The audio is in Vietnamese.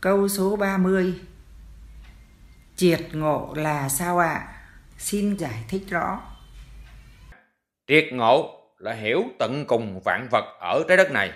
Câu số 30 Triệt ngộ là sao ạ? Xin giải thích rõ. Triệt ngộ là hiểu tận cùng vạn vật ở trái đất này